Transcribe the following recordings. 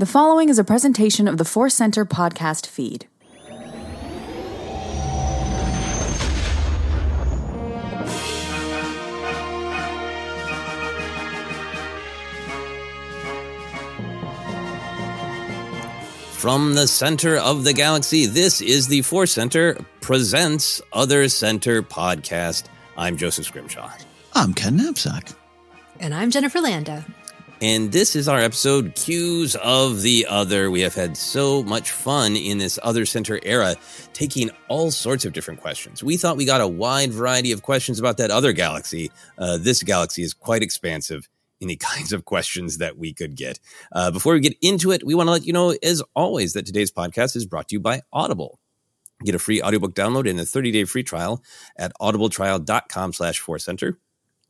The following is a presentation of the Force Center podcast feed. From the center of the galaxy, this is the Force Center presents Other Center podcast. I'm Joseph Scrimshaw. I'm Ken Napzok. And I'm Jennifer Landa. And this is our episode, Qs of the Other. We have had so much fun in this Other Center era, taking all sorts of different questions. We thought we got a wide variety of questions about that other galaxy. Uh, this galaxy is quite expansive in the kinds of questions that we could get. Uh, before we get into it, we want to let you know, as always, that today's podcast is brought to you by Audible. Get a free audiobook download and a 30-day free trial at audibletrial.com slash center.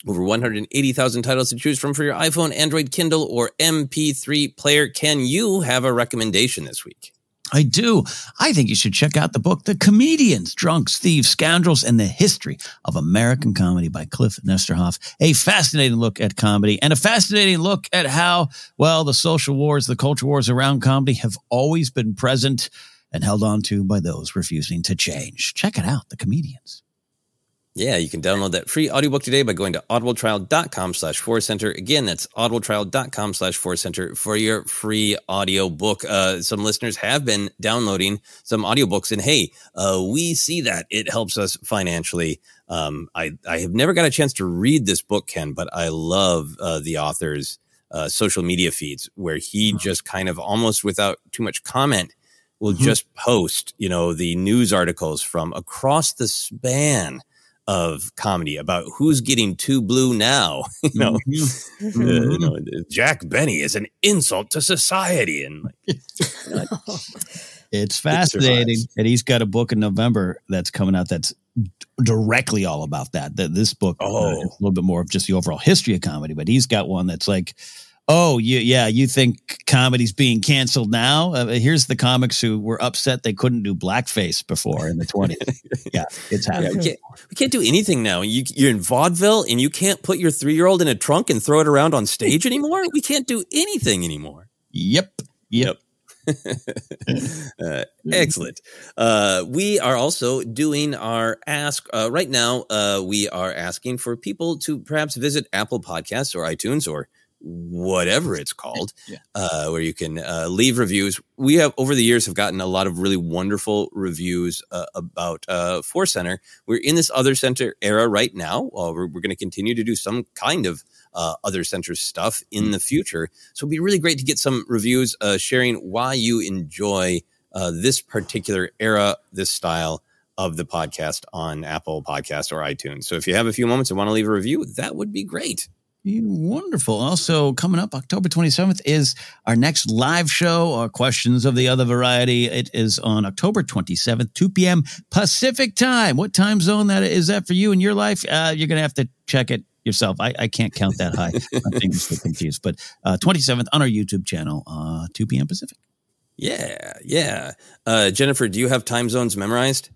Over 180,000 titles to choose from for your iPhone, Android, Kindle, or MP3 player. Ken, you have a recommendation this week? I do. I think you should check out the book, The Comedians, Drunks, Thieves, Scoundrels, and the History of American Comedy by Kliph Nesteroff. A fascinating look at comedy and a fascinating look at how, well, the social wars, the culture wars around comedy have always been present and held on to by those refusing to change. Check it out, The Comedians. Yeah, you can download that free audiobook today by going to audibletrial.com slash center. Again, that's audibletrial.com slash center for your free audiobook. Uh, some listeners have been downloading some audiobooks and hey, uh, we see that it helps us financially. Um, I, I have never got a chance to read this book, Ken, but I love uh, the author's uh, social media feeds where he just kind of almost without too much comment will mm-hmm. just post, you know, the news articles from across the span of comedy about who's getting too blue now. you know, mm-hmm. uh, you Mm-hmm. know, Jack Benny is an insult to society, and like, you It's fascinating. survives. and he's got a book in November that's coming out that's directly all about that. That this book uh, Oh. is a little bit more of just the overall history of comedy, but he's got one that's like, oh, you, yeah, you think comedy's being canceled now? Uh, here's the comics who were upset they couldn't do blackface before in the 20s. yeah, it's Yeah, happening. we, can't, we can't do anything now. You, you're in vaudeville and you can't put your three year old in a trunk and throw it around on stage anymore. We can't do anything anymore. Yep. Yep. uh, excellent. Uh, we are also doing our ask uh, right now. Uh, we are asking for people to perhaps visit Apple Podcasts or iTunes or whatever it's called, Yeah. uh, where you can uh, leave reviews. We have over the years have gotten a lot of really wonderful reviews uh, about uh, Force Center. We're in this other center era right now. We're we're going to continue to do some kind of uh, other center stuff in the future. So it'd be really great to get some reviews uh, sharing why you enjoy uh, this particular era, this style of the podcast on Apple Podcast or iTunes. So if you have a few moments and want to leave a review, that would be great. Wonderful. Also, coming up October 27th is our next live show, our Questions of the Other Variety. It is on October 27th, 2 p.m. Pacific time. What time zone that is that for you in your life? Uh, you're going to have to check it yourself. I, I can't count that high. My fingers get confused. But uh, 27th on our YouTube channel, uh, 2 p.m. Pacific. Yeah, yeah. Uh, Jennifer, do you have time zones memorized?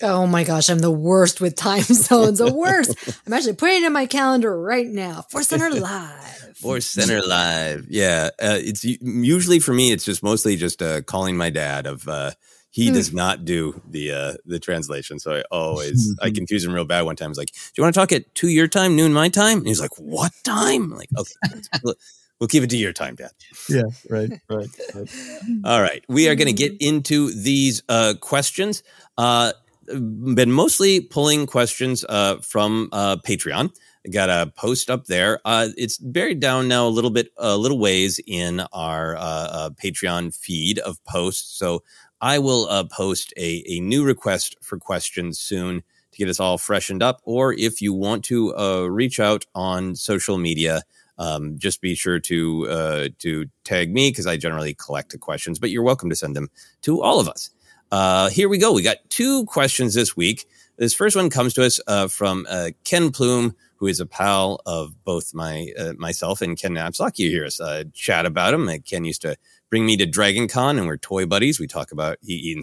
Oh my gosh, I'm the worst with time zones. The worst. I'm actually putting it in my calendar right now. Force Center Live. Force Center Live. Yeah, uh, it's usually for me. It's just mostly just uh, calling my dad. Of uh, he Hmm. does not do the uh, the translation, so I always I confuse him real bad. One time, I was like, "Do you want to talk at two your time, noon my time?" And he's like, "What time?" I'm like, "Okay, we'll, we'll keep it to your time, Dad." Yeah, right, right. All right, we are going to get into these uh, questions. Uh, been mostly pulling questions uh, from uh, Patreon. I got a post up there. Uh, it's buried down now a little bit, a little ways in our uh, uh, Patreon feed of posts. So I will uh, post a, a new request for questions soon to get us all freshened up. Or if you want to reach out on social media, um, just be sure to to tag me because I generally collect the questions. But you're welcome to send them to all of us. Uh, here we go. We got two questions this week. This first one comes to us uh, from uh, Ken Plume, who is a pal of both my uh, myself and Ken Napzok. You hear us uh, chat about him. Uh, Ken used to bring me to Dragon Con, and we're toy buddies. We talk about he in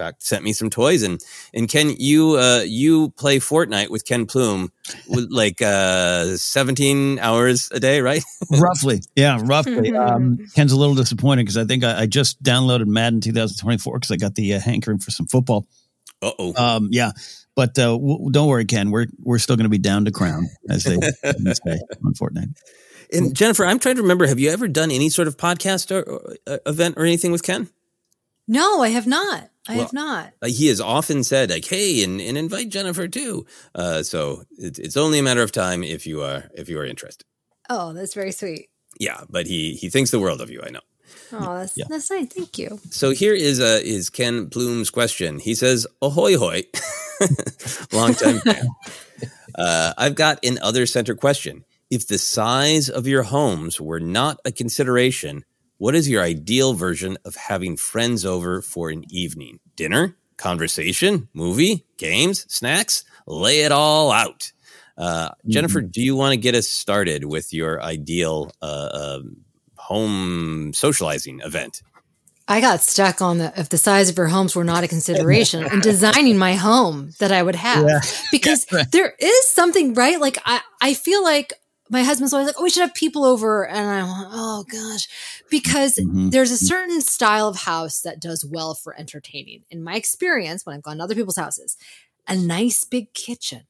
fact sent me some toys. And and Ken, you uh, you play Fortnite with Ken Plume, with like uh, seventeen hours a day, right? roughly. Yeah, roughly. Um, Ken's a little disappointed because I think I, I just downloaded Madden 2024 because I got the uh, hankering for some football. Uh oh. Um, yeah, but uh, w- don't worry, Ken. We're we're still going to be down to crown, as they say on Fortnite. And Jennifer, I'm trying to remember. Have you ever done any sort of podcast or, or uh, event or anything with Ken? No, I have not. I Well, have not. Uh, he has often said like, "Hey, and, and invite Jennifer too." Uh, so it's it's only a matter of time if you are if you are interested. Oh, that's very sweet. Yeah, but he he thinks the world of you. I know. Oh, that's Yeah. that's nice. Thank you. So here is uh, is Ken Plume's question. He says, "Ahoy hoy, long time. Uh, I've got an other center question. If the size of your homes were not a consideration, what is your ideal version of having friends over for an evening? Dinner, conversation, movie, games, snacks? Lay it all out." Uh, Jennifer, do you want to get us started with your ideal uh, um, home socializing event? I got stuck on the if the size of your homes were not a consideration in designing my home that I would have Yeah. because there is something right. Like I, I feel like my husband's always like, "Oh, we should have people over," and I'm like, "Oh gosh," because Mhm. there's a certain style of house that does well for entertaining. In my experience, when I've gone to other people's houses, a nice big kitchen,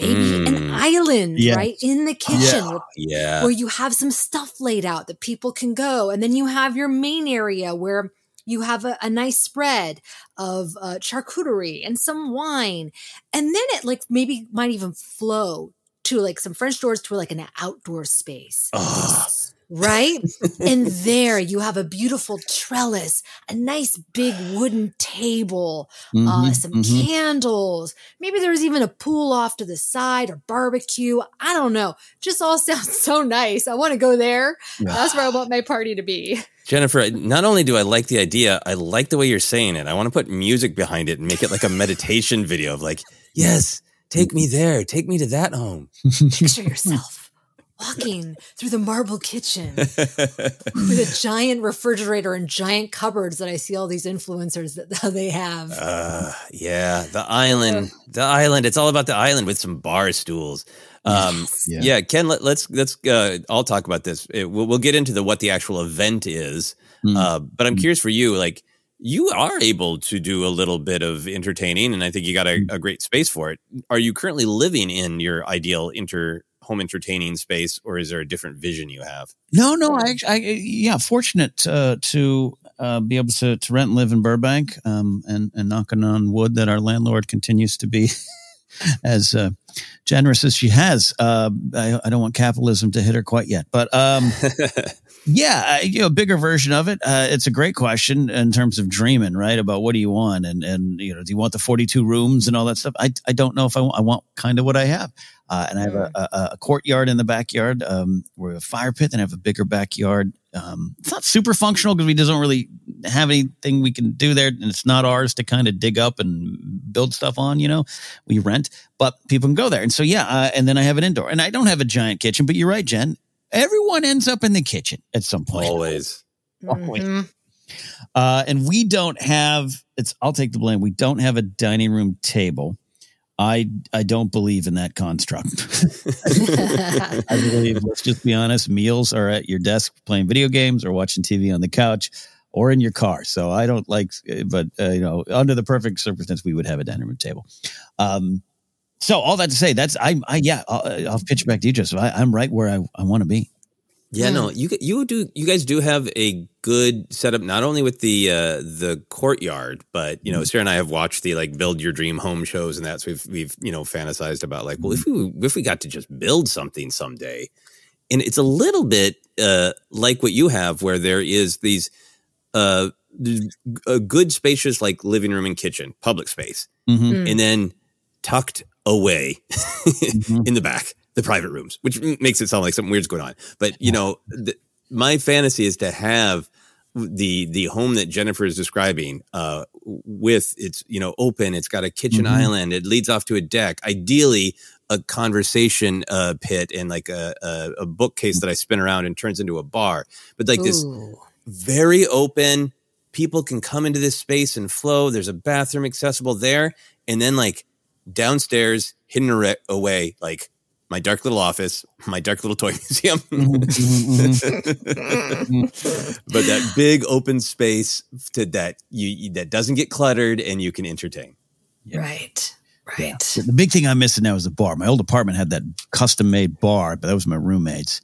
maybe an Mm. island Yes. right in the kitchen Yeah. where Yeah. where you have some stuff laid out that people can go. And then you have your main area where you have a, a nice spread of uh, charcuterie and some wine. And then it like maybe might even flow to like some French doors to like an outdoor space. Right? and there you have a beautiful trellis, a nice big wooden table, uh, Mhm, some mhm. candles. Maybe there's even a pool off to the side or barbecue. I don't know. Just all sounds so nice. I want to go there. That's where I want my party to be. Jennifer, not only do I like the idea, I like the way you're saying it. I want to put music behind it and make it like a meditation video of like, yes, take me there, take me to that home. Picture yourself walking through the marble kitchen with a giant refrigerator and giant cupboards that I see all these influencers that they have. Uh, yeah, the island, the island. It's all about the island with some bar stools. Um, Yeah. yeah. Ken, let, let's let's uh, I'll talk about this. It- we'll, we'll get into the what the actual event is. Mm. Uh, but I'm curious for you, like you are able to do a little bit of entertaining, and I think you got a, a great space for it. Are you currently living in your ideal inter home entertaining space, or is there a different vision you have? No, no, I, I yeah, fortunate uh, to uh, be able to, to rent and live in Burbank, um, and and knocking on wood that our landlord continues to be as uh, generous as she has. Uh, I, I don't want capitalism to hit her quite yet, but um, yeah, I, you know, bigger version of it. Uh, it's a great question in terms of dreaming, right? About what do you want, and and you know, do you want the forty two rooms and all that stuff? I I don't know if I want. I want kind of what I have. Uh, and I have a, a, a courtyard in the backyard um, where a fire pit, and I have a bigger backyard. Um, it's not super functional because we just don't really have anything we can do there, and it's not ours to kind of dig up and build stuff on. You know, we rent, but people can go there. And so yeah, uh, and then I have an indoor, and I don't have a giant kitchen. But you're right, Jen. Everyone ends up in the kitchen at some point. Always. Always. Mhm. Uh, and we don't have it's I'll take the blame. We don't have a dining room table. I I don't believe in that construct. I believe, let's just be honest, meals are at your desk playing video games or watching TV on the couch or in your car. So I don't like, but uh, you know, under the perfect circumstance, we would have a dining room table. Um, so all that to say, that's I, I yeah, I'll, I'll pitch back to you, Joseph. I, I'm right where I, I want to be. Yeah, no, you you do you guys do have a good setup not only with the uh the courtyard, but you know, Sarah and I have watched the like build your dream home shows and that's we've we've you know fantasized about like, well, if we if we got to just build something someday. And it's a little bit uh like what you have where there is these uh a good spacious like living room and kitchen, public space. Mhm. And then tucked away in the back, the private rooms, which makes it sound like something weird's going on. But you know, my fantasy is to have the the home that Jennifer is describing uh with it's you know open it's got a kitchen Mhm. island it leads off to a deck ideally a conversation uh pit and like a, a a bookcase that I spin around and turns into a bar but like this very open. People can come into this space and flow. There's a bathroom accessible there. And then, like, downstairs, hidden ar- away, like my dark little office, my dark little toy museum. Mm-hmm, mm-hmm, mm-hmm. but that big open space to that you that doesn't get cluttered and you can entertain. Right. Right. The big thing I'm missing now is the bar. My old apartment had that custom made bar, but that was my roommates.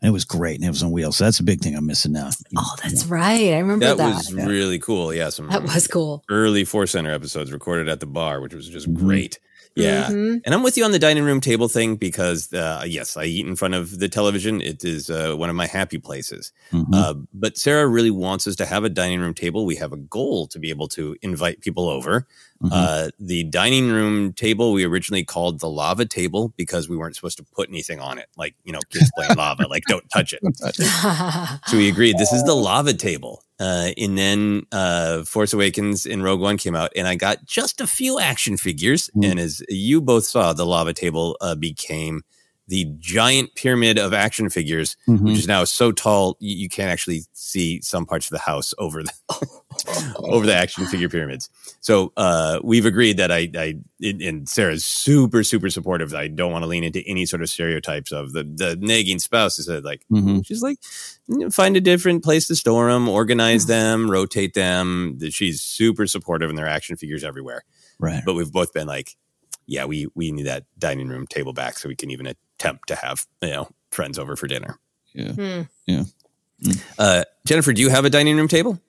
And it was great and it was on wheels. So that's a big thing I'm missing now. Oh, that's right. I remember That, that. was really cool. Yeah, some That was cool. early Force Center episodes recorded at the bar, which was just great. Yeah. Mhm. And I'm with you on the dining room table thing because, uh, yes, I eat in front of the television. It is uh, one of my happy places. Mhm. Uh, but Sarah really wants us to have a dining room table. We have a goal to be able to invite people over. Mhm. Uh, the dining room table we originally called the lava table because we weren't supposed to put anything on it, like you know, kids playing lava, like don't touch it. So we agreed this is the lava table. Uh, and then uh, Force Awakens and Rogue One came out, and I got just a few action figures. Mm. And as you both saw, the lava table uh, became the giant pyramid of action figures, Mhm. which is now so tall you, you can't actually see some parts of the house over the over the action figure pyramids. So uh, we've agreed that I, I and- and Sarah's super super supportive. I don't want to lean into any sort of stereotypes of the the nagging spouse. Is that like Mhm. she's like find a different place to store them, organize them, rotate them. She's super supportive, and there are action figures everywhere. Right. But we've both been like, yeah, we we need that dining room table back so we can even attempt to have you know friends over for dinner. Yeah. Hmm. Yeah. Uh, Jennifer, do you have a dining room table?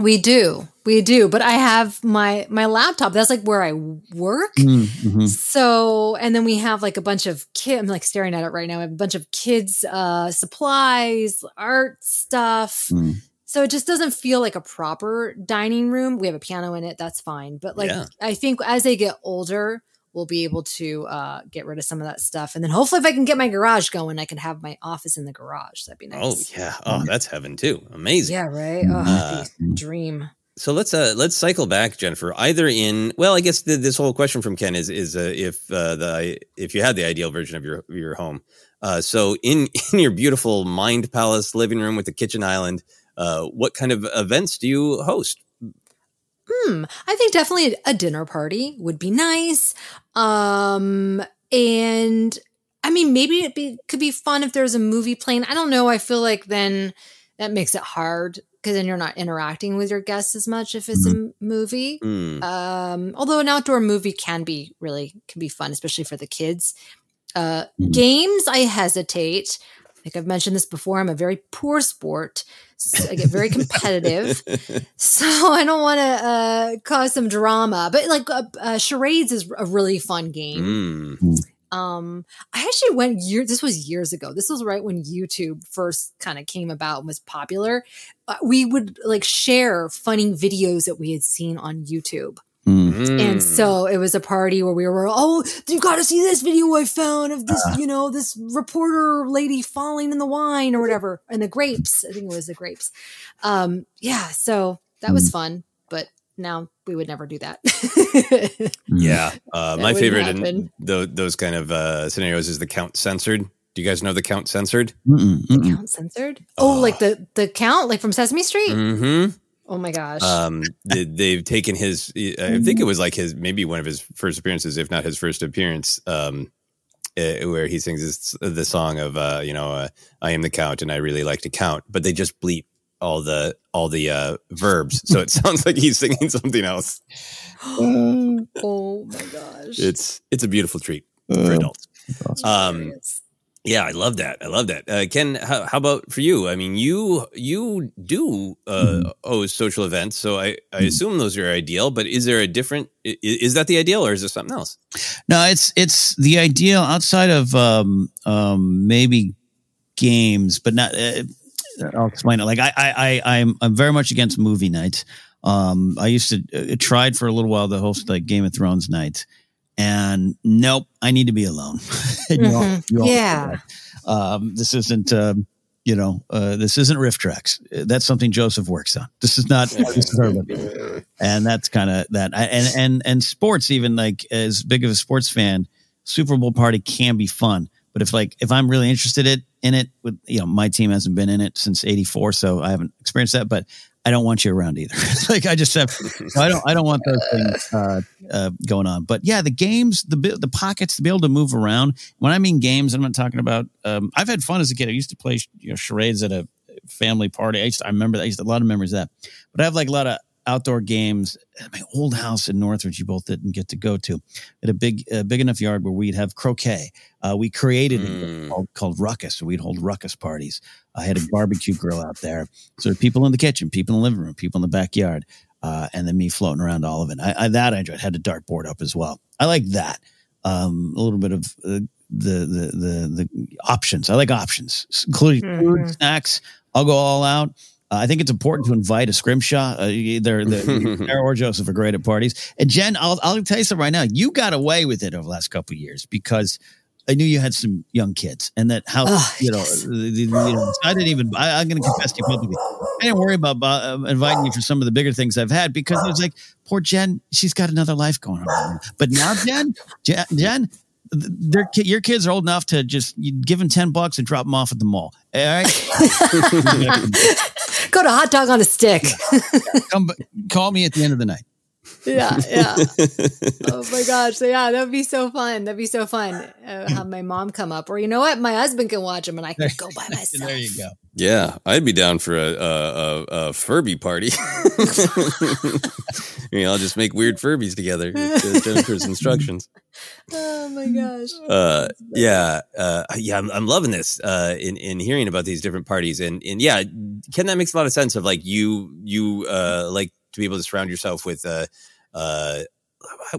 We do. We do. But I have my my laptop. That's like where I work. Mm-hmm. So, and then we have like a bunch of kid. I'm like staring at it right now. I have a bunch of kids' uh, supplies, art stuff. Mm. So it just doesn't feel like a proper dining room. We have a piano in it. That's fine. But like, Yeah. I think as they get older, we'll be able to uh, get rid of some of that stuff. And then hopefully, if I can get my garage going, I can have my office in the garage. That'd be nice. Oh yeah. Oh, that's heaven too. Amazing. Yeah. Right. Oh, that'd be a dream. So let's uh let's cycle back, Jennifer. Either in well, I guess the, this whole question from Ken is is uh, if uh, the if you had the ideal version of your your home. Uh, so in in your beautiful mind palace living room with the kitchen island, uh, what kind of events do you host? Hmm. I think definitely a dinner party would be nice. Um, and I mean, maybe it be, could be fun if there's a movie playing. I don't know. I feel like then that makes it hard because then you're not interacting with your guests as much if it's a movie. Hmm. Um, although an outdoor movie can be really can be fun, especially for the kids. Uh, Mhm. Games, I hesitate. Think I've mentioned this before. I'm a very poor sport. So I get very competitive. So I don't want to uh, cause some drama, but like uh, uh, charades is a really fun game. Mm. Um, I actually went year. This was years ago. This was right when YouTube first kind of came about and was popular. Uh, we would like share funny videos that we had seen on YouTube. Mm. And so it was a party where we were, oh, you got to see this video I found of this, Uh. you know, this reporter lady falling in the wine or whatever, and the grapes. I think it was the grapes. Um, yeah, so that was fun, but now we would never do that. Yeah, uh, That my wouldn't favorite in happen. those kind of uh, scenarios is the count censored. Do you guys know the count censored? Mm-mm, mm-mm. count censored? Oh, like the the count, like from Sesame Street? Mm-hmm. Oh my gosh. Um, they, they've taken his. I think it was like his maybe one of his first appearances, if not his first appearance. Um, uh, where he sings this, the song of uh, you know, uh, I am the count and I really like to count, but they just bleep all the all the uh, verbs, so it sounds like he's singing something else. oh my gosh. It's it's a beautiful treat for adults. Um, yeah, I love that. I love that. Uh, Ken, how, how about for you? I mean, you you do uh, host social events, so I, I assume those are ideal. But is there a different? i- Is that the ideal, or is there something else? No, it's it's the ideal outside of um, um, maybe games, but not. Uh, I'll explain it. Like I, I, I, I'm, I'm very much against movie nights. Um, I used to uh, tried for a little while to host like Game of Thrones nights, and nope, I need to be alone. And you all- you all Yeah. Um, this isn't. Um, you know, uh, this isn't RiffTrax. That's something Joseph works on. This is not. this is urban and that's kind of that I- and and and sports even like as big of a sports fan super bowl party can be fun but if like if i'm really interested in it with you know my team hasn't been in it since 84 so i haven't experienced that but i don't want you around either. Like i just have i don't i don't want those things uh, uh, going on. But yeah the games the the pockets to be able to move around. When i mean games i'm not talking about um, i've had fun as a kid. I used to play you know charades at a family party. I used to, i remember that i used to, a lot of memories of that. But i have like a lot of outdoor games at my old house in Northridge. You both didn't get to go to. At a big, uh, big enough yard where we'd have croquet. Uh, we created a game called, called Ruckus. So we'd hold Ruckus parties. I had a barbecue grill out there. So there people in the kitchen, people in the living room, people in the backyard, uh, and then me floating around all of it. I, I, that I enjoyed. Had a dartboard up as well. I like that. Um, a little bit of uh, the, the the the options. I like options, including food, Mhm. snacks. I'll go all out. Uh, I think it's important to invite a scrimshaw. Uh, either the, Sarah or Joseph are great at parties. And Jen, I'll, I'll tell you something right now. You got away with it over the last couple of years because I knew you had some young kids and that how, Oh, you know, yes. the- the- you know, I didn't even, I, I'm going to confess to you publicly. I didn't worry about uh, inviting you for some of the bigger things I've had because it was like, poor Jen, she's got another life going on. But now, Jen, Jen, Jen their, your kids are old enough to just you give them 10 bucks and drop them off at the mall. All right. Go to hot dog on a stick. Come, call me at the end of the night. Yeah, yeah. oh my gosh. So yeah, that would be so fun. That'd be so fun. Uh, have my mom come up, or you know what, my husband can watch them, and I can go by myself. There you go. Yeah, I'd be down for a a, a, a Furby party. I mean, I'll just make weird Furbies together. It's, Jennifer's instructions. Oh Oh my gosh. uh yeah uh yeah I'm, I'm loving this uh in in hearing about these different parties and and yeah ken that makes a lot of sense of like you you uh like to be able to surround yourself with uh uh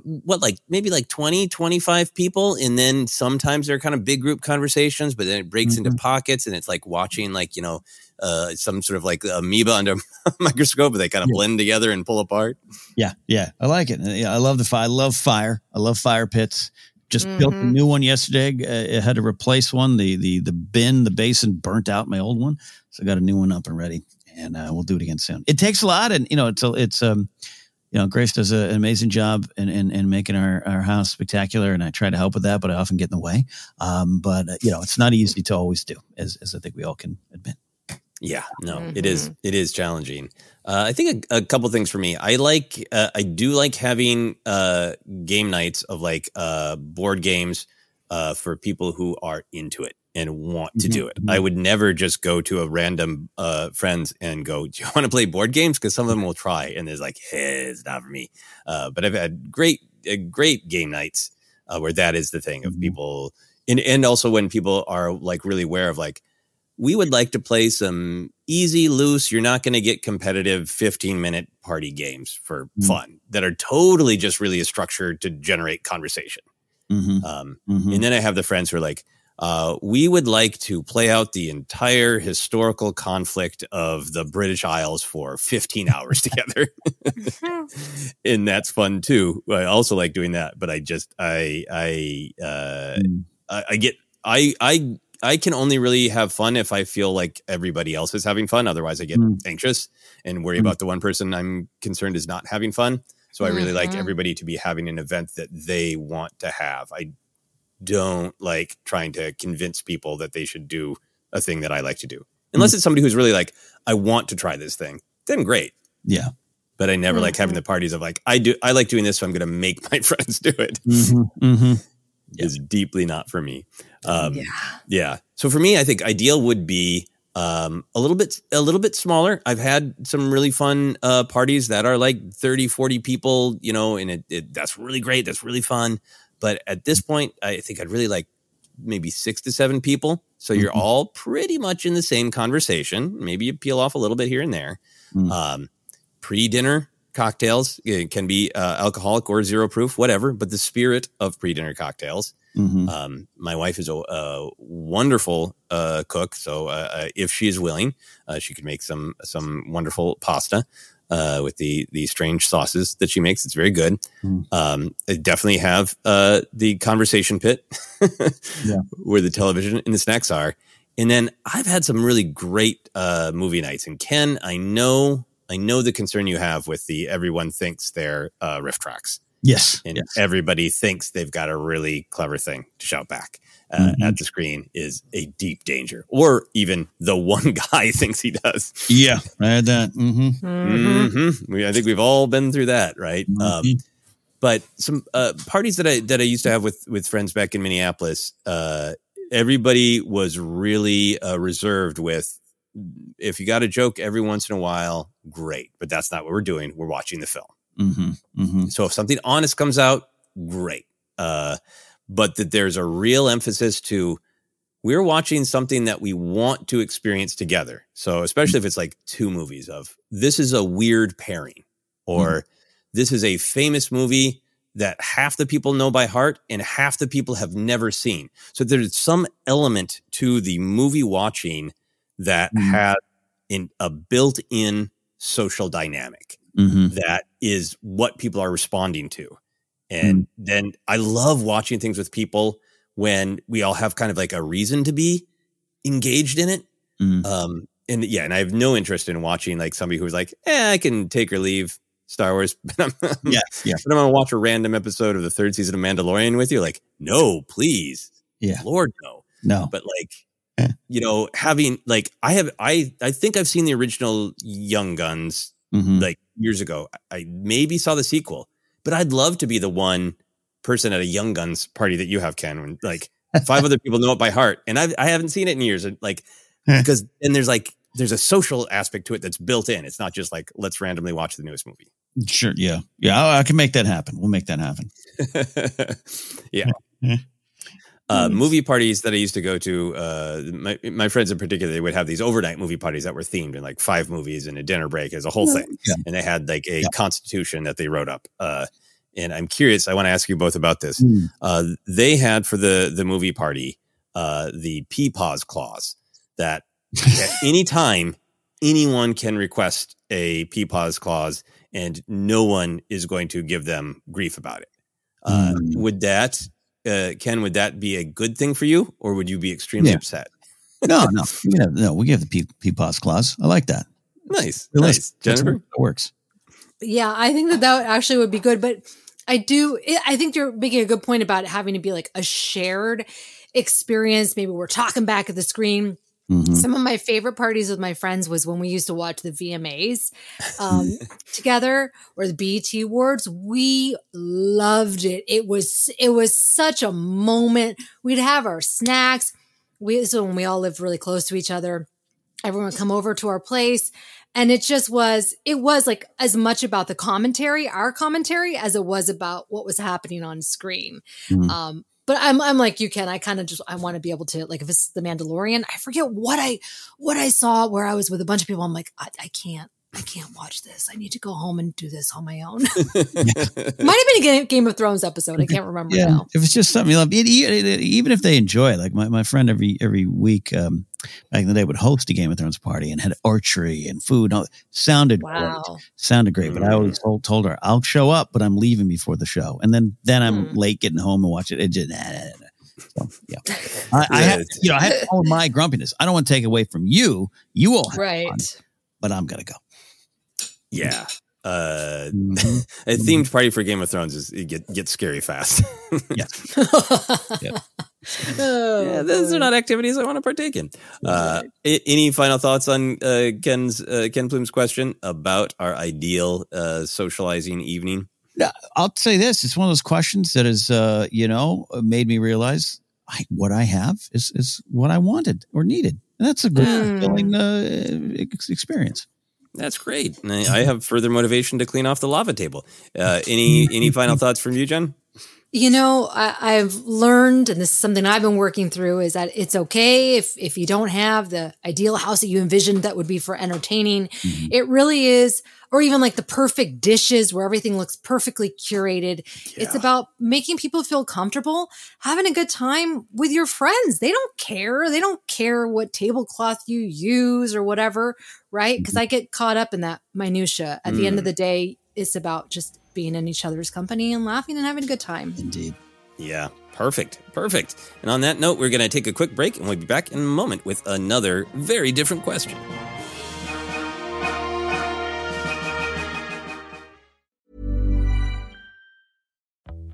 what like maybe like 20 25 people and then sometimes they're kind of big group conversations but then it breaks into pockets and it's like watching like you know uh some sort of like amoeba under a microscope but they kind of blend together and pull apart Yeah, yeah, I like it. Yeah, I love the fire. I love fire. I love fire pits. Just built a new one yesterday. Uh, I had to replace one. The the the bin, the basin burnt out my old one, so I got a new one up and ready, and uh, we'll do it again soon. It takes a lot, and you know, it's a, it's um, you know, Grace does a, an amazing job in, in in making our our house spectacular, and I try to help with that, but I often get in the way. Um, but uh, you know, it's not easy to always do, as as I think we all can admit. Yeah, no, it is. It is challenging. Uh, I think a, a couple things for me. I like. Uh, I do like having uh, game nights of like uh, board games uh, for people who are into it and want to do it. I would never just go to a random uh, friends and go, "Do you want to play board games?" Because some of them will try, and there's like, hey, "It's not for me." Uh, but I've had great, uh, great game nights uh, where that is the thing of people, and and also when people are like really aware of like we would like to play some easy, loose, you're not going to get competitive 15 minute party games for fun that are totally just really a structure to generate conversation. Mm-hmm. Um, And then I have the friends who are like, uh, we would like to play out the entire historical conflict of the British Isles for 15 hours together. and that's fun too. I also like doing that, but I just, I, I, uh, I, I get, I, I, I can only really have fun if I feel like everybody else is having fun. Otherwise, I get Mm. anxious and worry Mm. about the one person I'm concerned is not having fun. So I really like Mhm. everybody to be having an event that they want to have. I don't like trying to convince people that they should do a thing that I like to do. Unless it's somebody who's really like, I want to try this thing, then great. Yeah. But I never like having the parties of like, I do, I like doing this, so I'm going to make my friends do it. Mm-hmm. Mm-hmm. Is deeply not for me. Um, Yeah. yeah. So for me, I think ideal would be um, a little bit a little bit smaller. I've had some really fun uh, parties that are like 30, 40 people, you know, and it, it that's really great. That's really fun. But at this point, I think I'd really like maybe six to seven people. So you're Mhm. all pretty much in the same conversation. Maybe you peel off a little bit here and there. Mm. Um, pre-dinner cocktails can be uh, alcoholic or zero proof, whatever. But the spirit of pre-dinner cocktails. Mm-hmm. Um, my wife is a, a wonderful uh, cook, so uh, uh, if she is willing, uh, she could make some some wonderful pasta uh, with the the strange sauces that she makes. It's very good. Mm. Um, I definitely have uh, the conversation pit Yeah. where the television and the snacks are, and then I've had some really great uh, movie nights. And Ken, I know I know the concern you have with the everyone thinks they're uh, RiffTrax Yes. and yes. everybody thinks they've got a really clever thing to shout back uh, Mhm. at the screen is a deep danger, or even the one guy thinks he does. Yeah. I had that. Mm-hmm. Mhm. We, I think we've all been through that, right? Um, Mhm. but some uh, parties that I that I used to have with with friends back in Minneapolis, uh, everybody was really uh, reserved with. If you got a joke every once in a while, great, but that's not what we're doing. We're watching the film. Mm-hmm. Mm-hmm. So if something honest comes out, great. Uh, but that there's a real emphasis to we're watching something that we want to experience together. So especially if it's like two movies of this is a weird pairing or this is a famous movie that half the people know by heart and half the people have never seen. So there's some element to the movie watching that Mhm. has in a built-in social dynamic Mm-hmm. that is what people are responding to. And then I love watching things with people when we all have kind of like a reason to be engaged in it. Mm. Um, and yeah, and I have no interest in watching like somebody who's like, eh, I can take or leave Star Wars, but I'm, Yeah. Yeah. but I'm gonna watch a random episode of the third season of Mandalorian with you. Like, no, please, Yeah. Lord, no No. but like Eh. you know having like i have i i think i've seen the original young guns Mm-hmm. like years ago i maybe saw the sequel but i'd love to be the one person at a young guns party that you have ken when like five other people know it by heart and i i haven't seen it in years and like because and there's like there's a social aspect to it that's built in it's not just like let's randomly watch the newest movie Sure. Yeah. Yeah. I, I can make that happen. We'll make that happen. yeah Uh, movie parties that I used to go to, uh, my, my friends in particular, they would have these overnight movie parties that were themed in like five movies and a dinner break as a whole thing. Yeah. And they had like a Yeah. constitution that they wrote up. Uh, and I'm curious, I want to ask you both about this. Mm. Uh, they had for the, the movie party, uh, the pause clause that at any time anyone can request a pause clause and no one is going to give them grief about it. Uh, Mm. Would that, uh, Ken, would that be a good thing for you or would you be extremely Yeah. upset? No, no, you know, no. We give the P- PPOS clause. I like that. Nice. It Nice. works. Jennifer? It works. Yeah, I think that that actually would be good. But I do, I think you're making a good point about it having to be like a shared experience. Maybe we're talking back at the screen. Mhm. Some of my favorite parties with my friends was when we used to watch the VMAs um, together or the BET Awards. We loved it. It was it was such a moment. We'd have our snacks. We so when we all lived really close to each other, everyone would come over to our place. And it just was, it was like as much about the commentary, our commentary, as it was about what was happening on screen. Mhm. Um, but I'm I'm like you Ken. I kind of just I want to be able to like if it's the Mandalorian, I forget what I what I saw where I was with a bunch of people. I'm like I, I can't I can't watch this. I need to go home and do this on my own. Might have been a Game of Thrones episode. I can't remember Yeah, now. if it's just something you love, it, it- it- even if they enjoy it, like my, my friend every every week um, back in the day would host a Game of Thrones party and had archery and food. and all- Sounded Wow. great, sounded great. But I always told, told her I'll show up, but I'm leaving before the show, and then then I'm Hmm. late getting home and watch it. It just nah, nah, nah, nah. so yeah. I, I have you know I have all my grumpiness. I don't want to take away from you. You all have Right. fun, but I'm gonna go. Yeah. Uh, Mm-hmm. a themed party for Game of Thrones is it get, gets scary fast. yeah. yeah, those are not activities I want to partake in. Uh, a- any final thoughts on uh, Ken's uh, Ken Plume's question about our ideal uh, socializing evening? Yeah, I'll say this: it's one of those questions that has, uh, you know, made me realize I, what I have is is what I wanted or needed, and that's a good, Mm. fulfilling uh, experience. That's great. And I, I have further motivation to clean off the lava table. Uh, any any final thoughts from you, Jen? You know, I, I've learned, and this is something I've been working through, is that it's okay if if you don't have the ideal house that you envisioned that would be for entertaining. It really is, or even like the perfect dishes where everything looks perfectly curated. It's about making people feel comfortable, having a good time with your friends. They don't care. They don't care what tablecloth you use or whatever, right? Because I get caught up in that minutia. At the end of Mm. the day, it's about just being in each other's company and laughing and having a good time. Indeed. Yeah, perfect, perfect. And on that note, we're going to take a quick break, and we'll be back in a moment with another very different question.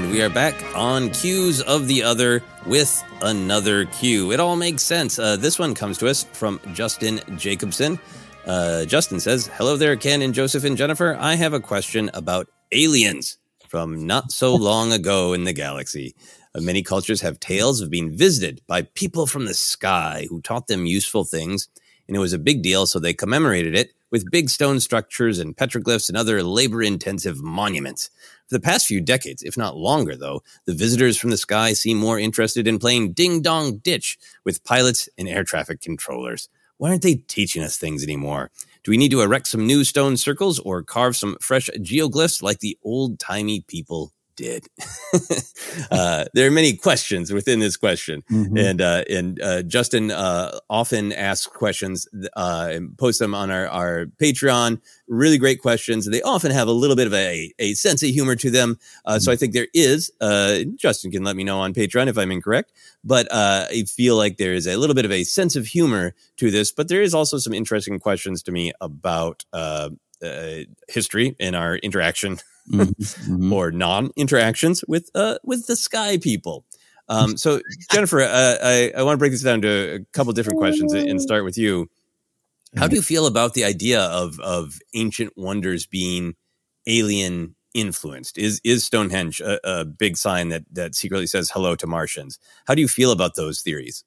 And we are back on Qs of the Other with another cue. It all makes sense. Uh, this one comes to us from Justin Jacobson. Uh, Justin says, Hello there, Ken and Joseph and Jennifer. I have a question about aliens from not so long ago in the galaxy. Uh, many cultures have tales of being visited by people from the sky who taught them useful things, and it was a big deal, so they commemorated it with big stone structures and petroglyphs and other labor intensive monuments. For the past few decades, if not longer, though, the visitors from the sky seem more interested in playing ding dong ditch with pilots and air traffic controllers. Why aren't they teaching us things anymore? Do we need to erect some new stone circles or carve some fresh geoglyphs like the old timey people did? uh, there are many questions within this question, mm-hmm. and uh, and uh, Justin uh, often asks questions uh, and posts them on our, our Patreon. Really great questions. They often have a little bit of a, a sense of humor to them. Mm-hmm. So I think there is. Justin can let me know on Patreon if I'm incorrect, but I feel like there is a little bit of a sense of humor to this. But there is also some interesting questions to me about. history and our interaction mm-hmm. or non interactions with uh, with the sky people. Um, so, Jennifer, uh, I, I want to break this down to a couple different questions and start with you. How do you feel about the idea of of ancient wonders being alien influenced? Is is Stonehenge a, a big sign that that secretly says hello to Martians? How do you feel about those theories?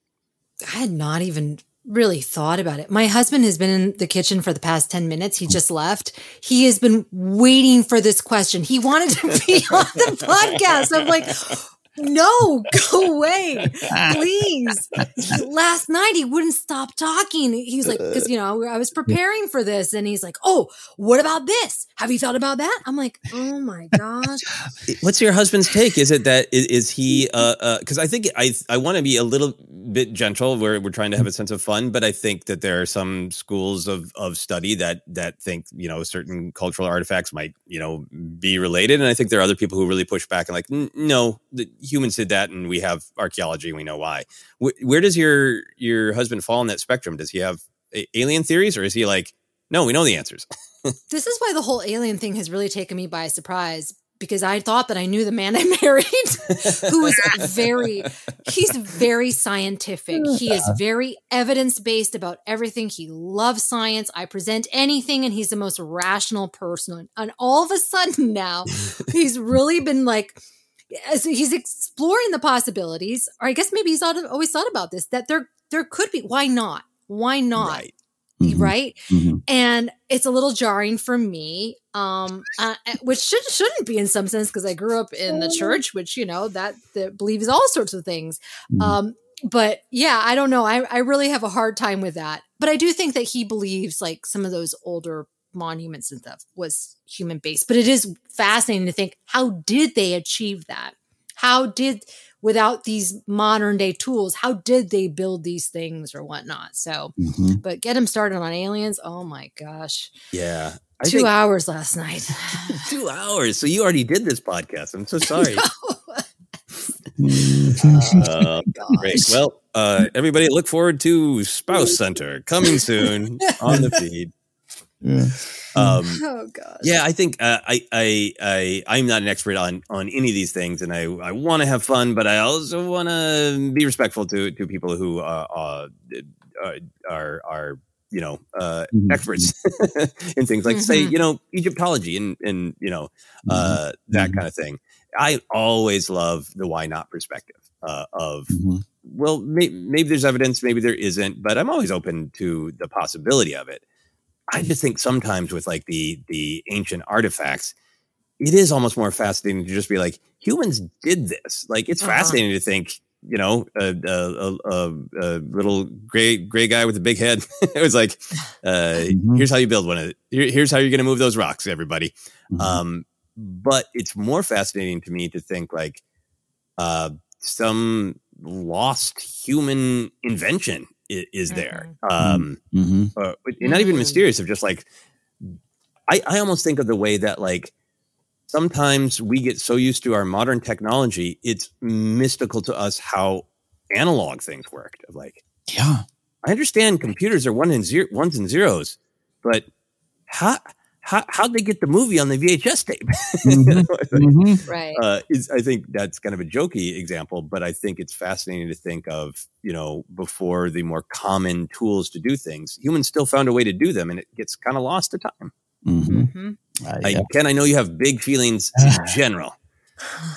I had not even really thought about it. My husband has been in the kitchen for the past 10 minutes. He just left. He has been waiting for this question. He wanted to be on the podcast. I'm like, no, go away, please. Last night he wouldn't stop talking. He's like, because you know I was preparing for this, and he's like, "Oh, what about this? Have you thought about that?" I'm like, "Oh my gosh." What's your husband's take? Is it that is, is he? Because uh, uh, I think I I want to be a little bit gentle. Where we're trying to have a sense of fun, but I think that there are some schools of of study that that think you know certain cultural artifacts might you know be related, and I think there are other people who really push back and like, no, the, humans did that and we have archaeology we know why where does your your husband fall in that spectrum does he have alien theories or is he like no we know the answers this is why the whole alien thing has really taken me by surprise because I thought that I knew the man I married, who is very, he's very scientific. He is very evidence based about everything. He loves science. I present anything, and he's the most rational person. And all of a sudden now, he's really been like, as he's exploring the possibilities, or I guess maybe he's always thought about this that there there could be why not why not right, mm-hmm. right? Mm-hmm. and it's a little jarring for me um uh, uh which should shouldn't be in some sense because I grew up in the church which you know that that believes all sorts of things mm-hmm. um but yeah I don't know I I really have a hard time with that but I do think that he believes like some of those older monuments and stuff was human based. But it is fascinating to think how did they achieve that? how did without these modern day tools, how did they build these things or whatnot? So, Mhm. but get them started on aliens. Oh my gosh. Yeah. I Two hours last night. Two hours. So you already did this podcast. I'm so sorry. Mm-hmm. Uh, great. Well, uh, everybody, look forward to Spouse Center coming soon on the feed. Yeah. Um, oh gosh. yeah, I think uh, I, I, I, I'm not an expert on on any of these things, and I, I want to have fun, but I also want to be respectful to to people who uh, uh, uh, are are you know uh, Mhm. experts in things like say Mhm. you know Egyptology and and you know uh, that Mhm. kind of thing. I always love the why not perspective uh, of Mhm. well, may, maybe there's evidence, maybe there isn't, but I'm always open to the possibility of it. I just think sometimes with like the the ancient artifacts, it is almost more fascinating to just be like humans did this. Like it's Uh-huh. fascinating to think, you know, a, a, a, a, little gray gray guy with a big head. it was like, uh, Mhm. here's how you build one. of Here, here's how you're going to move those rocks, everybody. Mhm. Um, but it's more fascinating to me to think like uh, some lost human invention is, is there. Um, Mhm. uh, not even mysterious of just like I, I almost think of the way that like sometimes we get so used to our modern technology, it's mystical to us how analog things worked. Of like, Yeah. I understand computers are one and zero, ones and zeros, but how how how'd they get the movie on the VHS tape? You Mhm. know, it's like, Mhm. Right. uh, is I think that's kind of a jokey example, but I think it's fascinating to think of, you know, before the more common tools to do things, humans still found a way to do them and it gets kind of lost to time. Mhm. Mhm. Uh, I, yeah. Ken, I know you have big feelings in general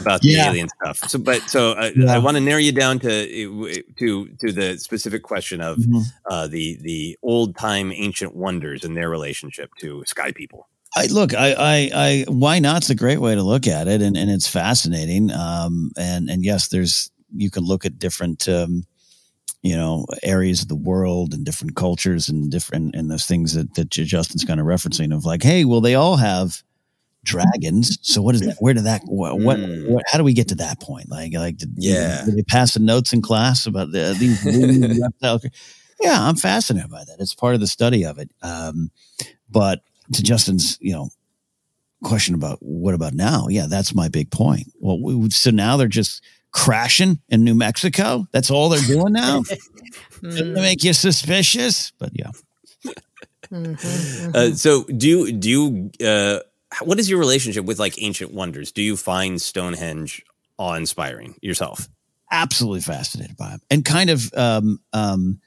about the Yeah. alien stuff. So, but so I, Yeah. I want to narrow you down to to to the specific question of Mhm. uh, the the old time ancient wonders and their relationship to sky people. I look, I, I, I, why not's a great way to look at it, and, and it's fascinating. Um, and and yes, there's you can look at different, um, you know, areas of the world and different cultures and different and those things that that Justin's kind of referencing of like, hey, well, they all have dragons. So what is that? Where did that? What? what, Mm. what how do we get to that point? Like, like, did, Yeah. did they pass the notes in class about the these? Yeah, I'm fascinated by that. It's part of the study of it. Um, but to Justin's, you know, question about what about now? Yeah, that's my big point. Well, we, so now they're just crashing in New Mexico. That's all they're doing now. Doesn't make you suspicious? But yeah, Mhm. Uh, so do you do you uh, what is your relationship with like ancient wonders? Do you find Stonehenge awe inspiring yourself? absolutely fascinated by him, and kind of um, um,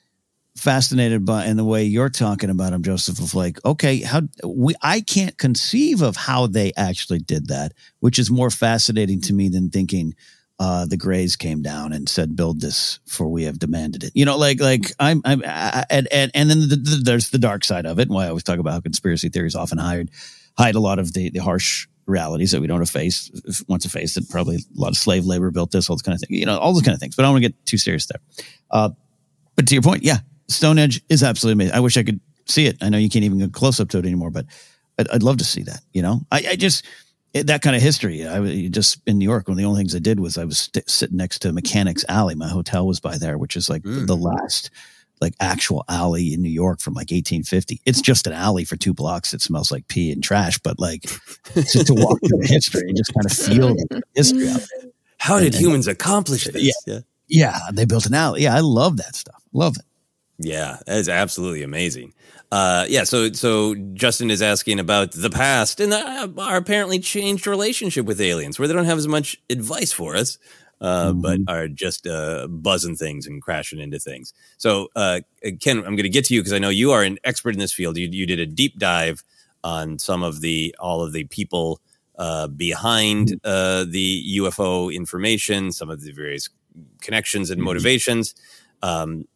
fascinated by in the way you're talking about them, Joseph. Of like, okay, how we I can't conceive of how they actually did that, which is more fascinating to me than thinking. Uh, the Greys came down and said, "Build this, for we have demanded it." You know, like like I'm, I'm, I, and and and then the, the, there's the dark side of it. And why I always talk about how conspiracy theories often hide hide a lot of the the harsh realities that we don't face once face that probably a lot of slave labor built this all this kind of thing you know all those kind of things. But i don't want to get too serious there. Uh, but to your point yeah stonehenge is absolutely amazing. I wish i could see it. I know you can't even get close up to it anymore but i'd, I'd love to see that you know? I, I just it, that kind of history i was just in new york one of the only things i did was i was st- sitting next to mechanics alley. My hotel was by there which is like Mm. the last like actual alley in New York from like 1850. It's just an alley for two blocks. It smells like pee and trash, but like to, to walk through the history and just kind of feel the history of it. How did And- and- humans accomplish this? Yeah. yeah. Yeah, they built an alley. Yeah, I love that stuff. Love it. Yeah, that is absolutely amazing. Uh, yeah, so so Justin is asking about the past and the, our apparently changed relationship with aliens, where they don't have as much advice for us, uh, but are just uh, buzzing things and crashing into things. So, uh, Ken, I'm going to get to you because I know you are an expert in this field. You you did a deep dive on some of the all of the people uh, behind uh, the UFO information, some of the various connections and motivations. Um,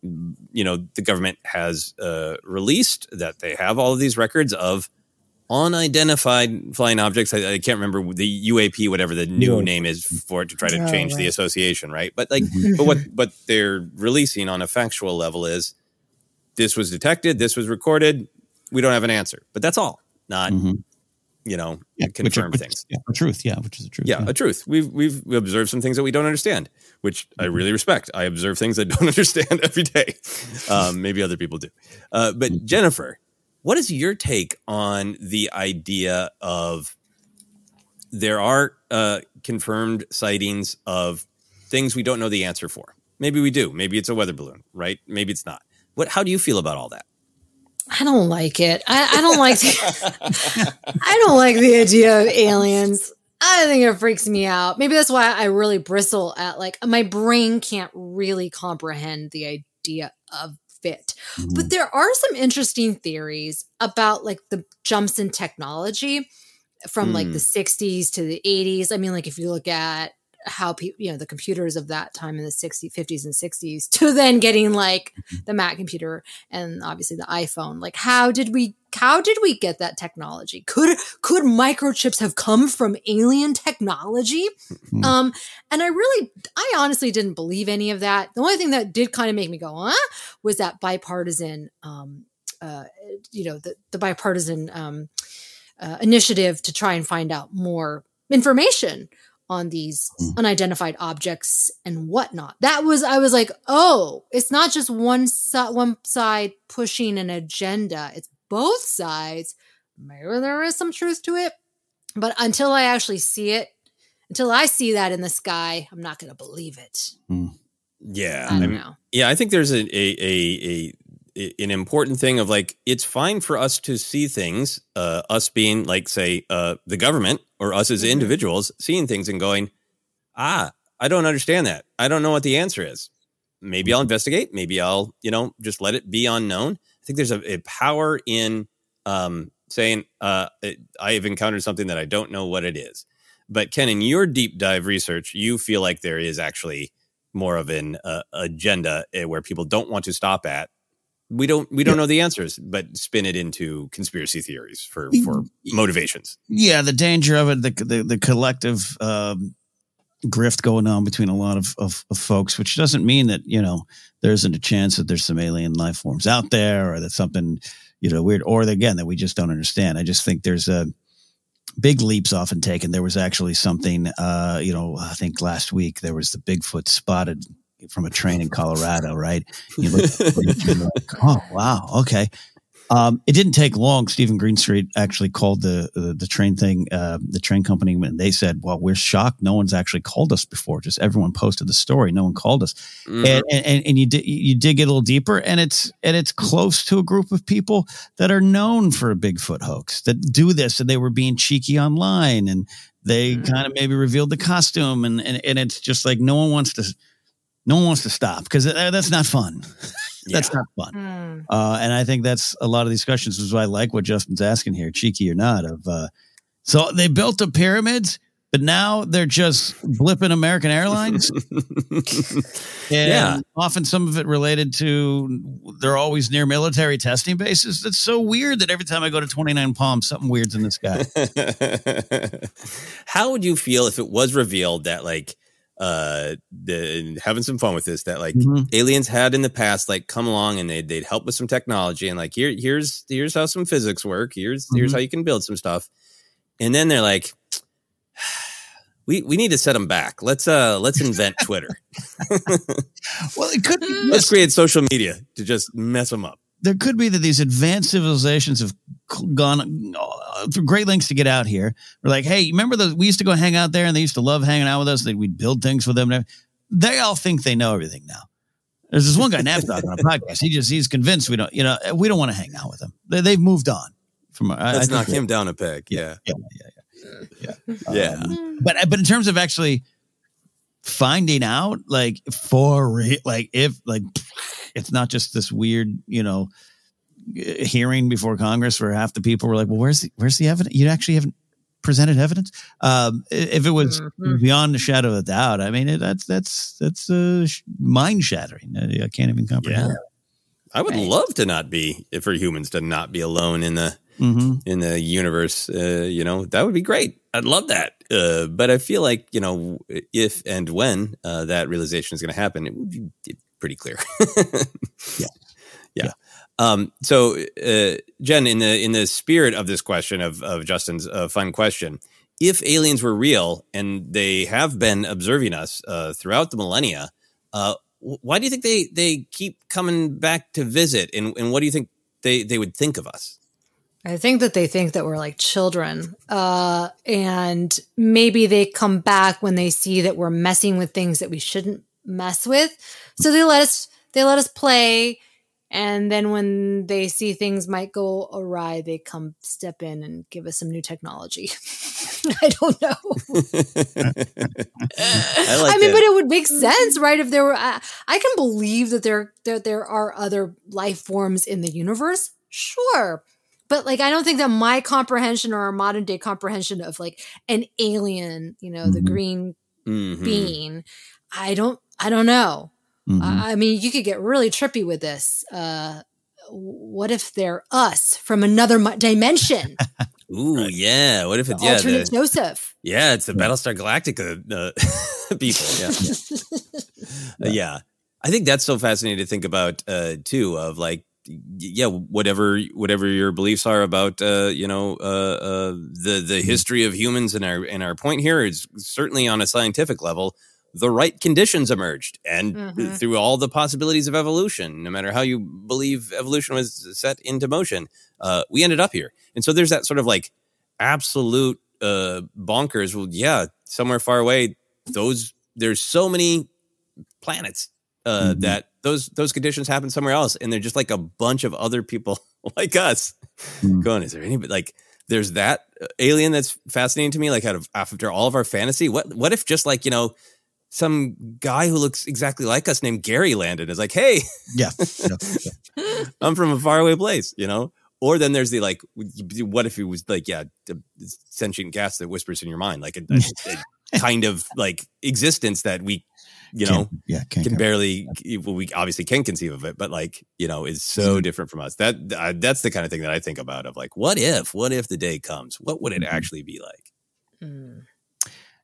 you know, the government has uh, released that they have all of these records of unidentified flying objects. I, I can't remember the UAP, whatever the new Yeah. name is for it to try to Oh, change the association, right? But like, Mhm. but what what they're releasing on a factual level is this was detected, this was recorded. We don't have an answer, but that's all. Not Mhm. you know, Yeah, confirm which- things. Yeah, a truth. Yeah, which is a truth. Yeah, a truth. We've we've observed some things that we don't understand, which I Mm-hmm. really respect. I observe things I don't understand every day. Um, maybe other people do. Uh, but Mm-hmm. Jennifer, what is your take on the idea of there are uh, confirmed sightings of things we don't know the answer for? Maybe we do. Maybe it's a weather balloon, right? Maybe it's not. What? How do you feel about all that? I don't like it. I, I don't like. The, I don't like the idea of aliens. I think it freaks me out. Maybe that's why I really bristle at like my brain can't really comprehend the idea of it. But there are some interesting theories about like the jumps in technology from like Hmm. the 60s to the 80s. I mean, like if you look at how people, you know, the computers of that time in the 60s, 50s, and 60s to then getting like the Mac computer and obviously the iPhone. Like, how did we? How did we get that technology? Could could microchips have come from alien technology? Um, and I really, I honestly didn't believe any of that. The only thing that did kind of make me go, huh, was that bipartisan, um, uh, you know, the, the bipartisan um, uh, initiative to try and find out more information on these hmm. unidentified objects and whatnot. That was I was like, oh, it's not just one si- one side pushing an agenda; it's both sides. Maybe there is some truth to it, but until I actually see it, until I see that in the sky, I'm not going to believe it. Hmm. Yeah, I don't mean, know. Yeah, I think there's a, a a a an important thing of like it's fine for us to see things, uh, us being like say uh, the government or us as individuals seeing things and going, ah, I don't understand that. I don't know what the answer is. Maybe I'll investigate. Maybe I'll you know just let it be unknown. I think there's a, a power in um, saying uh, I have encountered something that I don't know what it is. But Ken, in your deep dive research, you feel like there is actually more of an uh, agenda uh, where people don't want to stop at. We don't we don't know the answers, but spin it into conspiracy theories for for motivations. Yeah, the danger of it, the the, the collective um, grift going on between a lot of, of, of folks, which doesn't mean that you know there isn't a chance that there's some alien life forms out there, or that something you know weird, or again that we just don't understand. I just think there's a big leaps often taken. There was actually something, uh, you know, I think last week there was the Bigfoot spotted from a train in Colorado, right? You look, like, oh wow, okay. Um, it didn't take long. Steven Greenstreet actually called the the, the train thing, uh, the train company, and they said, "Well, we're shocked. No one's actually called us before. Just everyone posted the story. No one called us." Mhm. And, and and you di- you dig it a little deeper, and it's and it's close to a group of people that are known for a Bigfoot hoax that do this, and they were being cheeky online, and they kind of maybe revealed the costume, and, and and it's just like no one wants to, no one wants to stop because that's not fun. that's not fun. Uh, and I think that's a lot of these discussions is why I like what Justin's asking here, cheeky or not. Of uh, so they built the pyramids, but now they're just blipping American Airlines. and Yeah. often some of it related to they're always near military testing bases. That's so weird that every time I go to 29 Palms, something weird's in the sky. How would you feel if it was revealed that like uh the having some fun with this that like Mhm. aliens had in the past like come along and they'd they'd help with some technology and like here here's here's how some physics work. Here's here's Mhm. how you can build some stuff. And then they're like we we need to set them back. Let's uh let's invent twitter. Well it could be let's create social media to just mess them up there could be that these advanced civilizations have gone through great lengths to get out here. We're like, hey, remember those? We used to go hang out there, and they used to love hanging out with us. That we'd build things for them. and. They all think they know everything now. There's this one guy, Napdog, on a podcast. He just he's convinced we don't, you know, we don't want to hang out with them. They, they've moved on from. Let's knock him down a peg yeah yeah yeah yeah yeah Um, but but in terms of actually finding out, like for like if like it's not just this weird, you know, hearing before Congress where half the people were like, "Well, where's the where's the evidence? You actually haven't presented evidence." Um, if it was beyond the shadow of a doubt, I mean, it, that's that's that's uh, mind shattering. I, I can't even comprehend. Yeah. I would love to not be for humans to not be alone in the Mhm. in the universe. Uh, you know, that would be great. I'd love that. Uh, but I feel like you know, if and when uh, that realization is going to happen, it would be pretty clear. yeah. yeah. Um, so, uh, Jen, in the in the spirit of this question of of Justin's uh, fun question, if aliens were real and they have been observing us uh, throughout the millennia, uh, why do you think they they keep coming back to visit? And, and what do you think they they would think of us? I think that they think that we're like children. Uh, and maybe they come back when they see that we're messing with things that we shouldn't mess with. So they let us they let us play and then when they see things might go awry, they come step in and give us some new technology. I don't know. I, like I, mean, that. but it would make sense, right? If there were, I, I can believe that there that there are other life forms in the universe. Sure, but like I don't think that my comprehension or our modern day comprehension of like an alien, you know, mm-hmm. the green mm-hmm. being, I don't, I don't know. Mm-hmm. I mean, you could get really trippy with this. Uh, what if they're us from another dimension? Ooh, yeah. What if it's yeah, alternate the, Joseph? Yeah, it's the Battlestar Galactica uh, people. Yeah, uh, yeah. I think that's so fascinating to think about uh, too. Of like, yeah, whatever whatever your beliefs are about, uh, you know, uh, uh, the the mm-hmm. history of humans and our and our point here is certainly on a scientific level the right conditions emerged and mm-hmm. through all the possibilities of evolution no matter how you believe evolution was set into motion uh, we ended up here and so there's that sort of like absolute uh, bonkers well yeah somewhere far away those there's so many planets uh, mm-hmm. that those those conditions happen somewhere else and they're just like a bunch of other people like us mm-hmm. going is there any like there's that uh, alien that's fascinating to me like out of after all of our fantasy what what if just like you know some guy who looks exactly like us named Gary Landon is like, hey, yeah, yeah, yeah. I'm from a faraway place, you know? Or then there's the like, what if it was like, yeah, the sentient gas that whispers in your mind, like a, a, a kind of like existence that we, you know, can, yeah, can barely, well, we obviously can conceive of it, but like, you know, is so mm-hmm. different from us. That uh, that's the kind of thing that I think about of like, what if, what if the day comes? What would it mm-hmm. actually be like? Mm.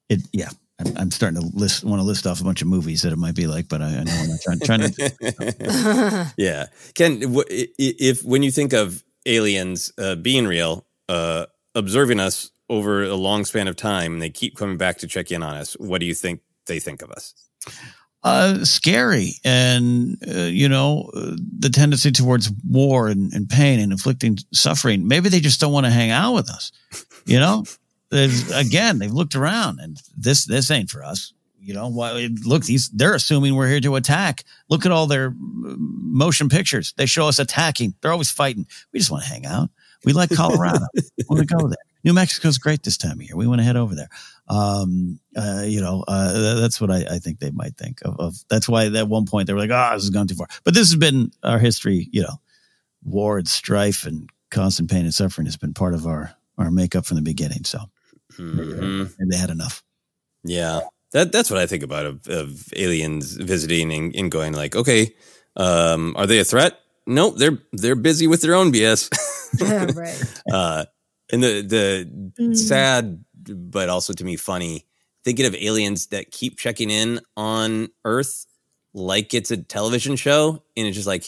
It, yeah, I'm, starting to list want to list off a bunch of movies that it might be like, but I, I know I'm not trying, trying to. yeah, Ken, if when you think of aliens uh, being real, uh, observing us over a long span of time, and they keep coming back to check in on us, what do you think they think of us? Uh, scary, and uh, you know uh, the tendency towards war and, and pain and inflicting suffering. Maybe they just don't want to hang out with us. You know, again, they've looked around and this this ain't for us. You know, why? Look, these they're assuming we're here to attack. Look at all their motion pictures. They show us attacking. They're always fighting. We just want to hang out. We like Colorado. we want to go there. New Mexico's great this time of year. We want to head over there. Um, uh, you know, uh, that's what I, I, think they might think of, of, That's why at one point they were like, "Oh, this has gone too far." But this has been our history. You know, war and strife and constant pain and suffering has been part of our our makeup from the beginning. So Mm-hmm. And they had enough. Yeah. That that's what I think about of, of aliens visiting and, and, going like, okay, um, are they a threat? Nope, they're they're busy with their own BS. right. Uh, and the the mm. sad, but also to me funny, thinking of aliens that keep checking in on Earth like it's a television show, and it's just like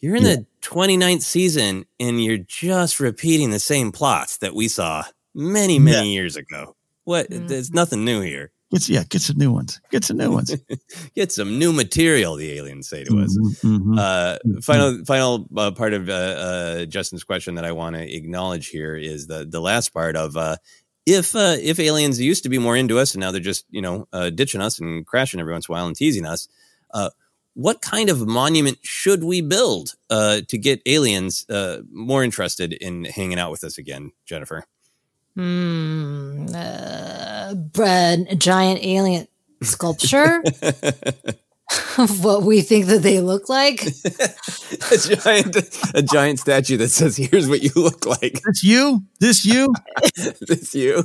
you're in yeah. the 29th season and you're just repeating the same plots that we saw many, many yeah. years ago. What? Mm. There's nothing new here. Get yeah, get some new ones. Get some new ones. get some new material. The aliens say to us. Mm-hmm, mm-hmm. Uh, mm-hmm. final, final uh, part of uh, uh, Justin's question that I want to acknowledge here is the the last part of uh, if uh, if aliens used to be more into us and now they're just you know ditching us and crashing every once in a while and teasing us. what kind of monument should we build to get aliens more interested in hanging out with us again, Jennifer? Hmm. Uh, a giant alien sculpture of what we think that they look like. a giant, a giant statue that says, "Here's what you look like." This you. This you. this you.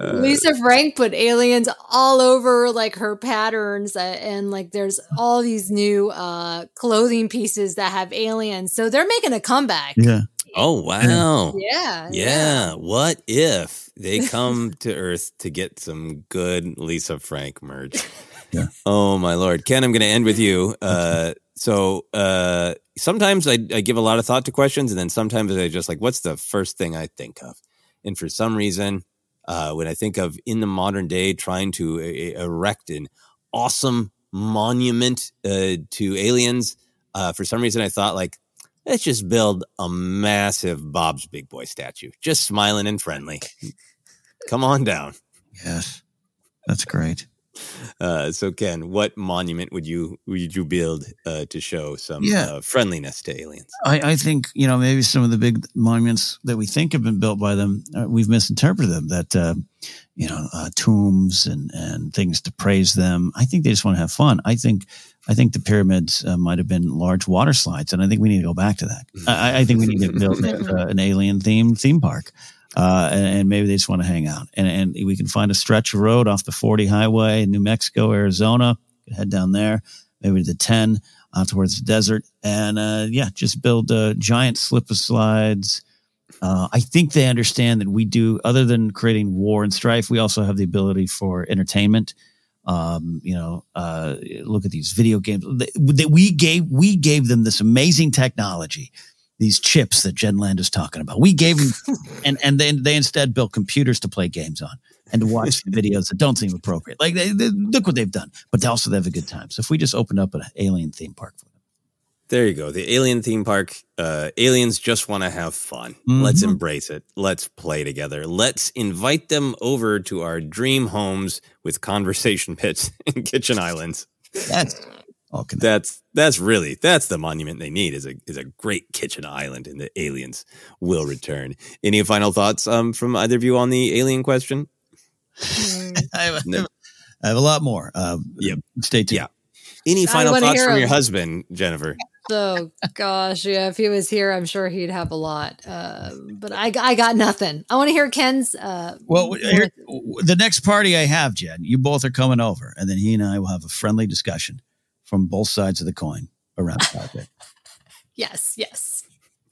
Lisa Frank put aliens all over like her patterns, uh, and like there's all these new uh, clothing pieces that have aliens. So they're making a comeback. Yeah. Oh wow. Yeah, yeah. Yeah. What if they come to Earth to get some good Lisa Frank merch? Yeah. Oh my lord. Ken, I'm gonna end with you. Uh so uh, sometimes I, I give a lot of thought to questions, and then sometimes I just like, what's the first thing I think of? And for some reason, uh, when I think of in the modern day trying to uh, erect an awesome monument uh, to aliens, uh, for some reason I thought like, let's just build a massive Bob's Big Boy statue, just smiling and friendly. Come on down. Yes, that's great. Uh, so Ken, what monument would you would you build uh, to show some Yeah. uh, friendliness to aliens? I, I think you know maybe some of the big monuments that we think have been built by them, uh, we've misinterpreted them. That uh, you know uh, tombs and and things to praise them. I think they just want to have fun. I think I think the pyramids uh, might have been large water slides, and I think we need to go back to that. I, I think we need to build uh, an alien themed theme park. Uh, and, and maybe they just want to hang out, and and we can find a stretch of road off the 40 highway in New Mexico, Arizona. Head down there, maybe the 10 out towards the desert, and uh, yeah, just build uh, giant slip of slides. Uh, I think they understand that we do, other than creating war and strife, we also have the ability for entertainment. Um, you know, uh, look at these video games that we gave. We gave them this amazing technology, these chips that Jen Land is talking about. We gave them, and and then they instead built computers to play games on and to watch videos that don't seem appropriate. Like they, they, look what they've done, but they also have a good time. So if we just opened up an alien theme park for There you go. The alien theme park. Uh, aliens just want to have fun. Let's Mhm. embrace it. Let's play together. Let's invite them over to our dream homes with conversation pits and kitchen islands. That's that's that's really that's the monument they need is a is a great kitchen island, and the aliens will return. Any final thoughts um, from either of you on the alien question? I have, I have a lot more. Uh, yep. Stay tuned. Yeah. Any final thoughts from your them. husband, Jennifer? Oh gosh, yeah. If he was here, I'm sure he'd have a lot. Uh, but I, I got nothing. I want to hear Ken's. Uh, Well, here, the next party I have, Jen, you both are coming over, and then he and I will have a friendly discussion from both sides of the coin around the topic. yes, yes.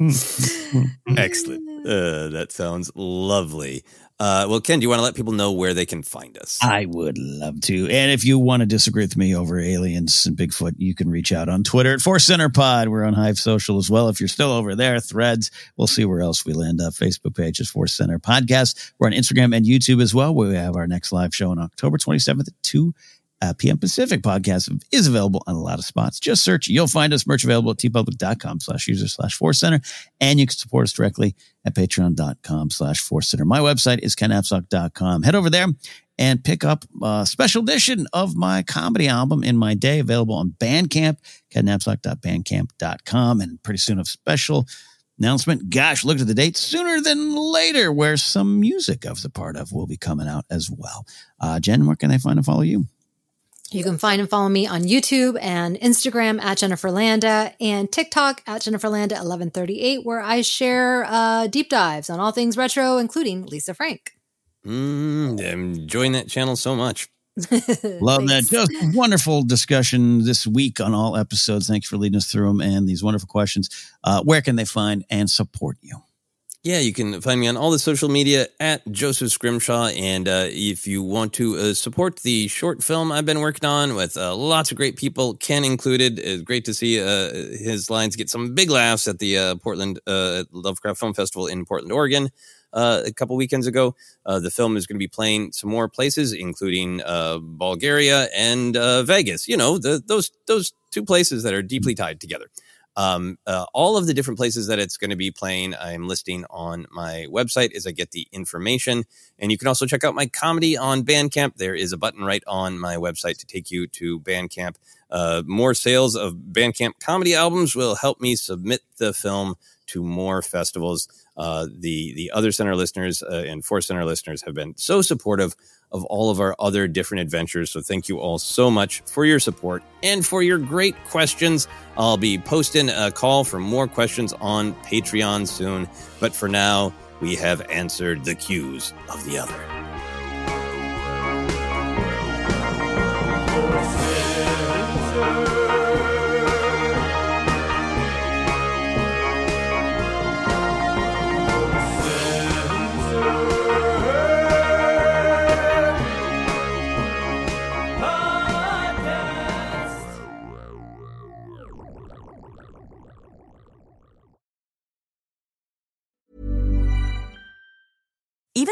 Excellent. Uh, that sounds lovely. Uh, well, Ken, do you want to let people know where they can find us? I would love to. And if you want to disagree with me over aliens and Bigfoot, you can reach out on Twitter at ForceCenter Pod. We're on Hive Social as well. If you're still over there, threads, we'll see where else we land up. Facebook page is ForceCenter Podcast. We're on Instagram and YouTube as well, we have our next live show on October 27th at 2 uh, p.m. Pacific podcast is available on a lot of spots. Just search. You'll find us merch available at teepublic.com slash user slash ForceCenter. And you can support us directly at patreon.com slash ForceCenter. My website is kennapzok.com. Head over there and pick up a special edition of my comedy album in my day available on Bandcamp, kennapzok.bandcamp.com. And pretty soon a special announcement. Gosh, look at the date sooner than later, where some music of the part of will be coming out as well. Uh, Jen, where can I find and follow you? You can find and follow me on YouTube and Instagram at Jennifer Landa and TikTok at Jennifer Landa 1138, where I share uh, deep dives on all things retro, including Lisa Frank. Mm, I'm enjoying that channel so much. Love that. Just wonderful discussion this week on all episodes. Thanks for leading us through them and these wonderful questions. Uh, where can they find and support you? Yeah, you can find me on all the social media at Joseph Scrimshaw. And uh, if you want to uh, support the short film I've been working on with uh, lots of great people, Ken included, it's great to see uh, his lines get some big laughs at the uh, Portland uh, Lovecraft Film Festival in Portland, Oregon. A couple weekends ago, the film is going to be playing some more places, including Bulgaria and Vegas. You know, the, those those two places that are deeply tied together. Um, uh, all of the different places that it's going to be playing, I'm listing on my website as I get the information. And you can also check out my comedy on Bandcamp. There is a button right on my website to take you to Bandcamp. Uh, more sales of Bandcamp comedy albums will help me submit the film to more festivals. Uh, the the OtherCenter listeners uh, and ForceCenter listeners have been so supportive of all of our other different adventures. So thank you all so much for your support and for your great questions. I'll be posting a call for more questions on Patreon soon. But for now, we have answered the Qs of the other.